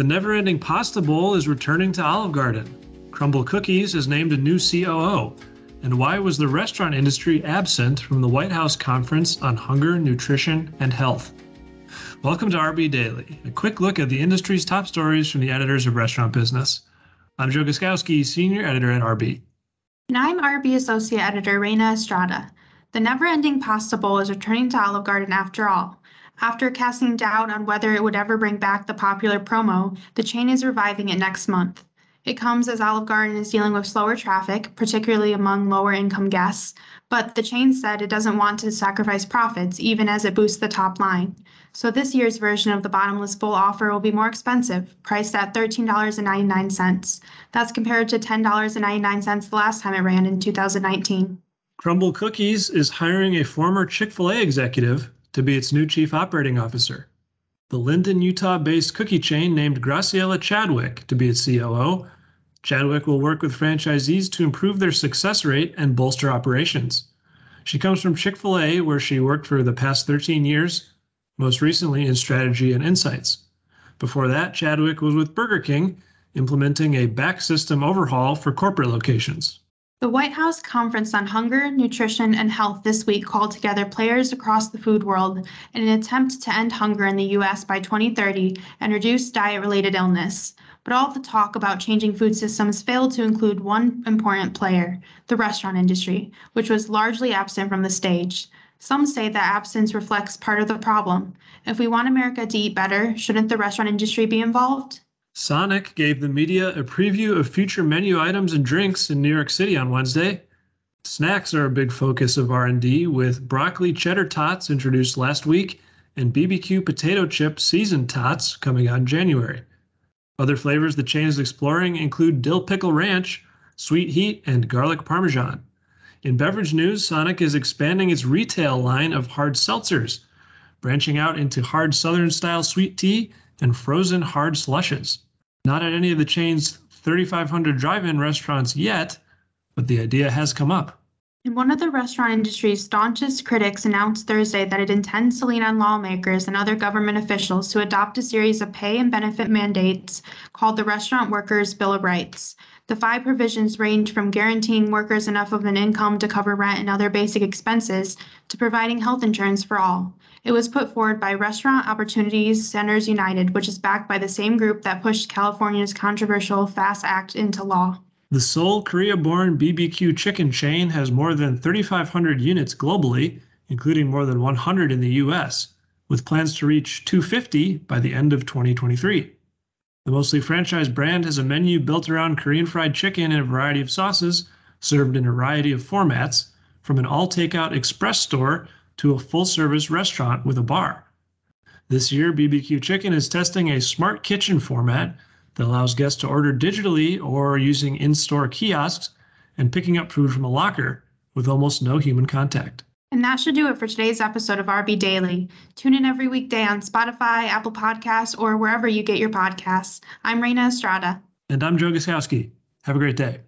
The Never Ending Pasta Bowl is returning to Olive Garden. Crumbl Cookies is named a new COO. And why was the restaurant industry absent from the White House Conference on Hunger, Nutrition, and Health? Welcome to RB Daily, a quick look at the industry's top stories from the editors of Restaurant Business. I'm Joe Guszkowski, Senior Editor at RB. And I'm RB Associate Editor Reina Estrada. The never ending pasta bowl is returning to Olive Garden after all. After casting doubt on whether it would ever bring back the popular promo, the chain is reviving it next month. It comes as Olive Garden is dealing with slower traffic, particularly among lower income guests, but the chain said it doesn't want to sacrifice profits even as it boosts the top line. So this year's version of the bottomless bowl offer will be more expensive, priced at $13.99. That's compared to $10.99 the last time it ran in 2019. Crumbl Cookies is hiring a former Chick fil A executive to be its new chief operating officer the Lindon, Utah based cookie chain named Graciela Chadwick to be its COO. Chadwick will work with franchisees to improve their success rate and bolster operations. She comes from Chick fil A, where she worked for the past 13 years, most recently in strategy and insights. Before that, Chadwick was with Burger King, implementing a back system overhaul for corporate locations. The White House Conference on Hunger, Nutrition, and Health this week called together players across the food world in an attempt to end hunger in the U.S. by 2030 and reduce diet related illness. But all the talk about changing food systems failed to include one important player, the restaurant industry, which was largely absent from the stage. Some say that absence reflects part of the problem. If we want America to eat better, shouldn't the restaurant industry be involved? Sonic gave the media a preview of future menu items and drinks in New York City on Wednesday. Snacks are a big focus of R&D with broccoli cheddar tots introduced last week and BBQ potato chip seasoned tots coming out in January. Other flavors the chain is exploring include dill pickle ranch, sweet heat, and garlic parmesan. In beverage news, Sonic is expanding its retail line of hard seltzers, branching out into hard southern style sweet tea and frozen hard slushes. Not at any of the chain's 3,500 drive in restaurants yet, but the idea has come up. And one of the restaurant industry's staunchest critics announced Thursday that it intends to lean on lawmakers and other government officials to adopt a series of pay and benefit mandates called the Restaurant Workers Bill of Rights. The five provisions range from guaranteeing workers enough of an income to cover rent and other basic expenses to providing health insurance for all. It was put forward by Restaurant Opportunities Centers United, which is backed by the same group that pushed California's controversial FAST Act into law. The Seoul Korea born BBQ chicken chain has more than 3,500 units globally, including more than 100 in the US, with plans to reach 250 by the end of 2023. The mostly franchised brand has a menu built around Korean fried chicken and a variety of sauces, served in a variety of formats, from an all takeout express store to a full service restaurant with a bar. This year, BBQ Chicken is testing a smart kitchen format that allows guests to order digitally or using in store kiosks and picking up food from a locker with almost no human contact. And that should do it for today's episode of RB Daily. Tune in every weekday on Spotify, Apple Podcasts, or wherever you get your podcasts. I'm Reina Estrada. And I'm Joe Guszkowski. Have a great day.